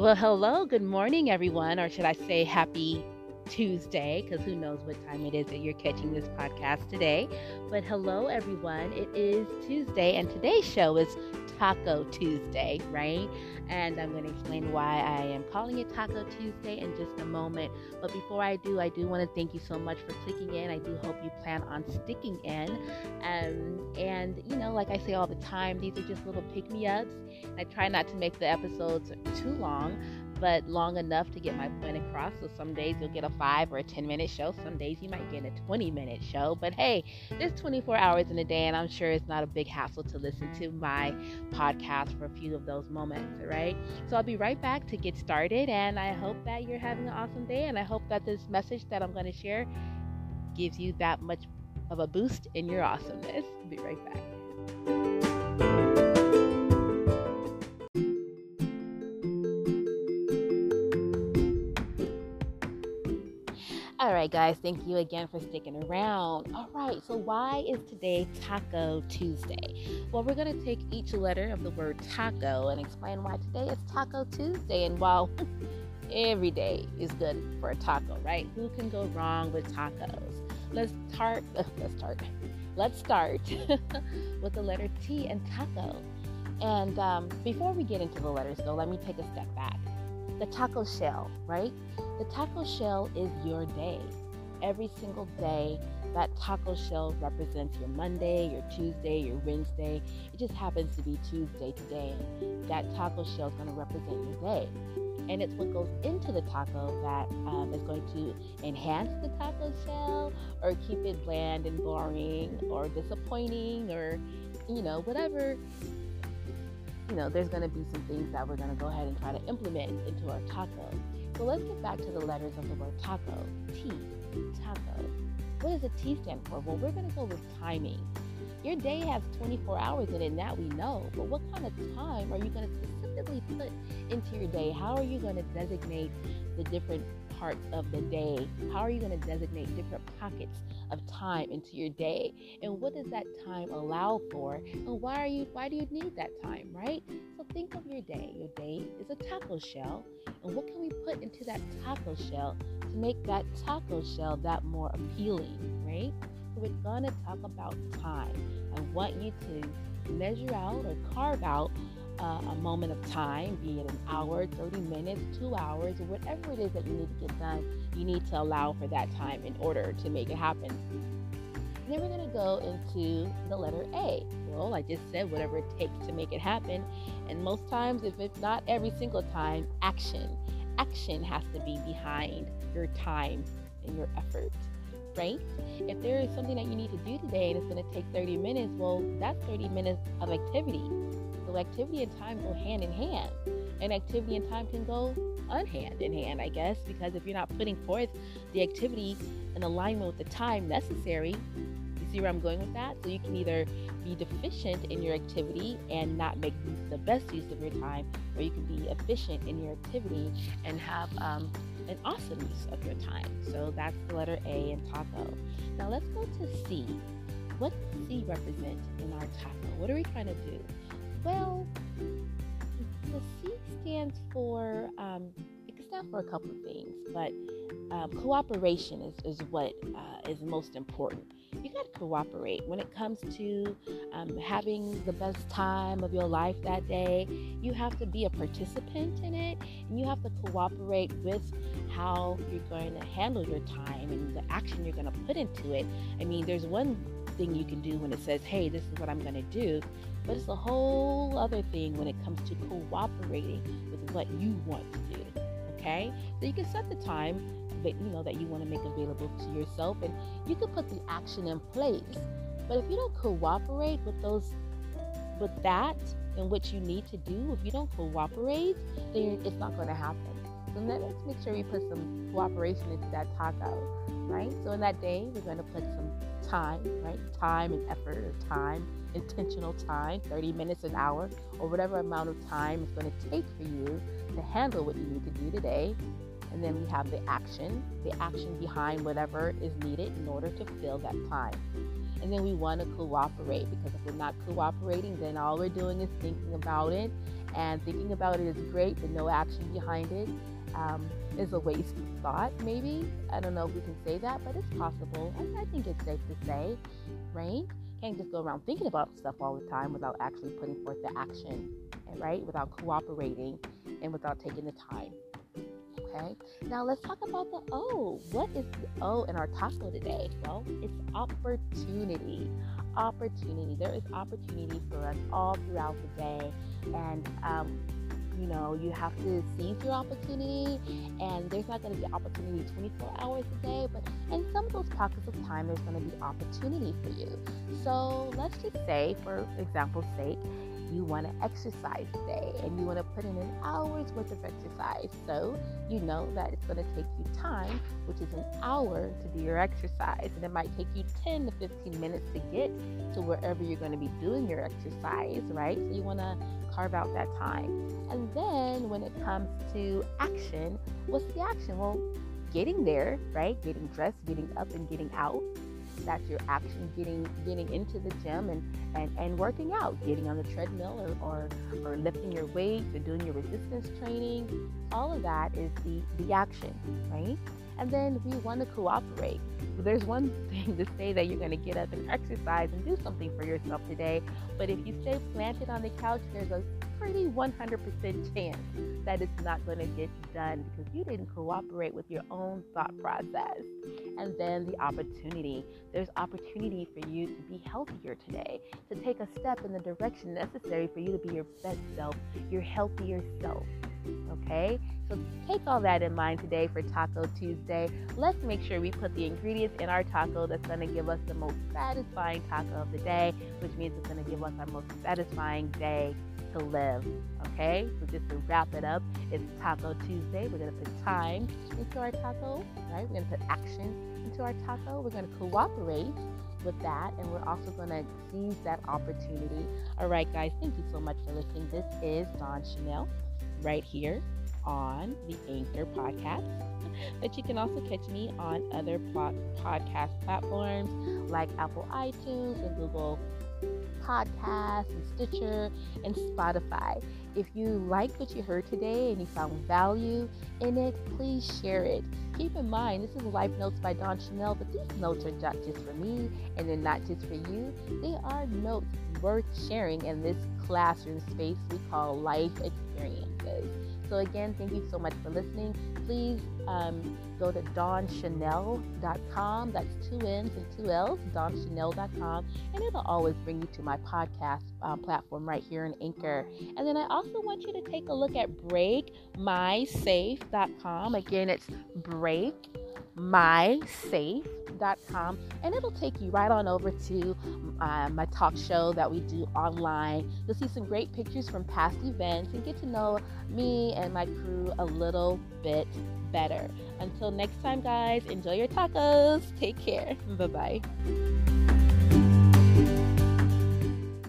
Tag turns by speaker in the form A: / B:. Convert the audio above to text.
A: Well, hello, good morning, everyone, or should I say happy Tuesday, because who knows what time it is that you're catching this podcast today. But hello, everyone. It is Tuesday, and today's show is Taco Tuesday, right? And I'm going to explain why I am calling it Taco Tuesday in just a moment. But before I do, I do want to thank you so much for clicking in. I do hope you plan on sticking in. Um, and, you know, like I say all the time, these are just little pick me ups. I try not to make the episodes too long but long enough to get my point across. So some days you'll get a five or a 10 minute show. Some days you might get a 20 minute show. But hey, there's 24 hours in a day, and I'm sure it's not a big hassle to listen to my podcast for a few of those moments, right? So I'll be right back to get started, and I hope that you're having an awesome day, and I hope that this message that I'm going to share gives you that much of a boost in your awesomeness. I'll be right back. Right, guys, thank you again for sticking around. All right, so why is today Taco Tuesday? Well, we're going to take each letter of the word taco and explain why today is Taco Tuesday. And while every day is good for a taco, right? Who can go wrong with tacos? Let's start. Let's start. Let's start with the letter T and taco. And um, before we get into the letters, though, let me take a step back. The taco shell, right? The taco shell is your day. Every single day, that taco shell represents your Monday, your Tuesday, your Wednesday. It just happens to be Tuesday today, that taco shell is going to represent your day. And it's what goes into the taco that um, is going to enhance the taco shell or keep it bland and boring or disappointing or, you know, whatever you know, there's going to be some things that we're going to go ahead and try to implement into our taco. So let's get back to the letters of the word taco. T, taco. What does the T stand for? Well, we're going to go with timing. Your day has 24 hours in it, and that we know. But what kind of time are you going to specifically put into your day? How are you going to designate the different parts of the day? How are you going to designate different pockets of time into your day? And what does that time allow for? And why are you why do you need that time, right? So think of your day. Your day is a taco shell. And what can we put into that taco shell to make that taco shell that more appealing, right? So we're gonna talk about time. I want you to measure out or carve out uh, a moment of time, be it an hour, 30 minutes, two hours, or whatever it is that you need to get done, you need to allow for that time in order to make it happen. And then we're going to go into the letter A. Well, I just said whatever it takes to make it happen. And most times, if it's not every single time, action. Action has to be behind your time and your effort right? If there is something that you need to do today and it's going to take 30 minutes, well, that's 30 minutes of activity. So activity and time go hand in hand. And activity and time can go unhand in hand, I guess, because if you're not putting forth the activity in alignment with the time necessary, you see where I'm going with that? So you can either be deficient in your activity and not make the best use of your time, or you can be efficient in your activity and have um, an awesome use of your time. So that's the letter A in taco. Now let's go to C. What does C represent in our taco? What are we trying to do? Well, the C stands for, um, it can stand for a couple of things, but um, cooperation is, is what uh, is most important. You got to cooperate when it comes to um, having the best time of your life that day. You have to be a participant in it, and you have to cooperate with how you're going to handle your time and the action you're going to put into it. I mean, there's one thing you can do when it says, hey, this is what I'm going to do. But it's a whole other thing when it comes to cooperating with what you want to do. Okay? So you can set the time that you know that you want to make available to yourself and you can put the action in place. But if you don't cooperate with those with that and what you need to do, if you don't cooperate, then it's not going to happen. So let's make sure we put some cooperation into that taco, right? So in that day, we're going to put some time, right? Time and effort or time, intentional time, 30 minutes, an hour, or whatever amount of time it's going to take for you to handle what you need to do today. And then we have the action, the action behind whatever is needed in order to fill that time. And then we want to cooperate because if we're not cooperating, then all we're doing is thinking about it. And thinking about it is great, but no action behind it um, is a waste of thought, maybe. I don't know if we can say that, but it's possible. I, I think it's safe to say, right? Can't just go around thinking about stuff all the time without actually putting forth the action, right? Without cooperating and without taking the time. Okay, now let's talk about the O. What is the O in our taco today? Well, it's opportunity. Opportunity. There is opportunity for us all throughout the day, and um, you know you have to seize your opportunity. And there's not going to be opportunity 24 hours a day, but in some of those pockets of time, there's going to be opportunity for you. So let's just say, for example's sake, you want to exercise today and you want to put in an hour's worth of exercise. So you know that it's going to take you time, which is an hour to do your exercise. And it might take you 10 to 15 minutes to get to wherever you're going to be doing your exercise, right? So you want to carve out that time. And then when it comes to action, what's the action? Well, getting there, right? Getting dressed, getting up, and getting out that's your action getting getting into the gym and, and, and working out, getting on the treadmill or, or, or lifting your weights or doing your resistance training. All of that is the, the action, right? And then we want to cooperate. There's one thing to say that you're going to get up and exercise and do something for yourself today, but if you stay planted on the couch, there's a pretty 100% chance that it's not going to get done because you didn't cooperate with your own thought process. And then the opportunity there's opportunity for you to be healthier today, to take a step in the direction necessary for you to be your best self, your healthier self. Okay? So take all that in mind today for Taco Tuesday. Let's make sure we put the ingredients in our taco that's going to give us the most satisfying taco of the day, which means it's going to give us our most satisfying day to live. Okay, so just to wrap it up, it's Taco Tuesday. We're gonna put time into our taco, right? We're gonna put action into our taco. We're gonna cooperate with that, and we're also gonna seize that opportunity. All right, guys, thank you so much for listening. This is Dawn Chanel, right here on the Anchor podcast. But you can also catch me on other podcast platforms like Apple iTunes and Google Podcasts and Stitcher and Spotify. If you liked what you heard today and you found value in it, please share it. Keep in mind, this is Life Notes by Dawn Chanel, but these notes are not just for me and they're not just for you. They are notes worth sharing in this classroom space we call life experiences. So, again, thank you so much for listening. Please um, go to dawnchanel.com. That's two N's and two L's, dawnchanel.com. And it'll always bring you to my podcast uh, platform right here in Anchor. And then I also want you to take a look at breakmysafe.com. Again, it's breakmysafe.com and it'll take you right on over to uh, my talk show that we do online. You'll see some great pictures from past events and get to know me and my crew a little bit better. Until next time, guys, enjoy your tacos. Take care. Bye bye.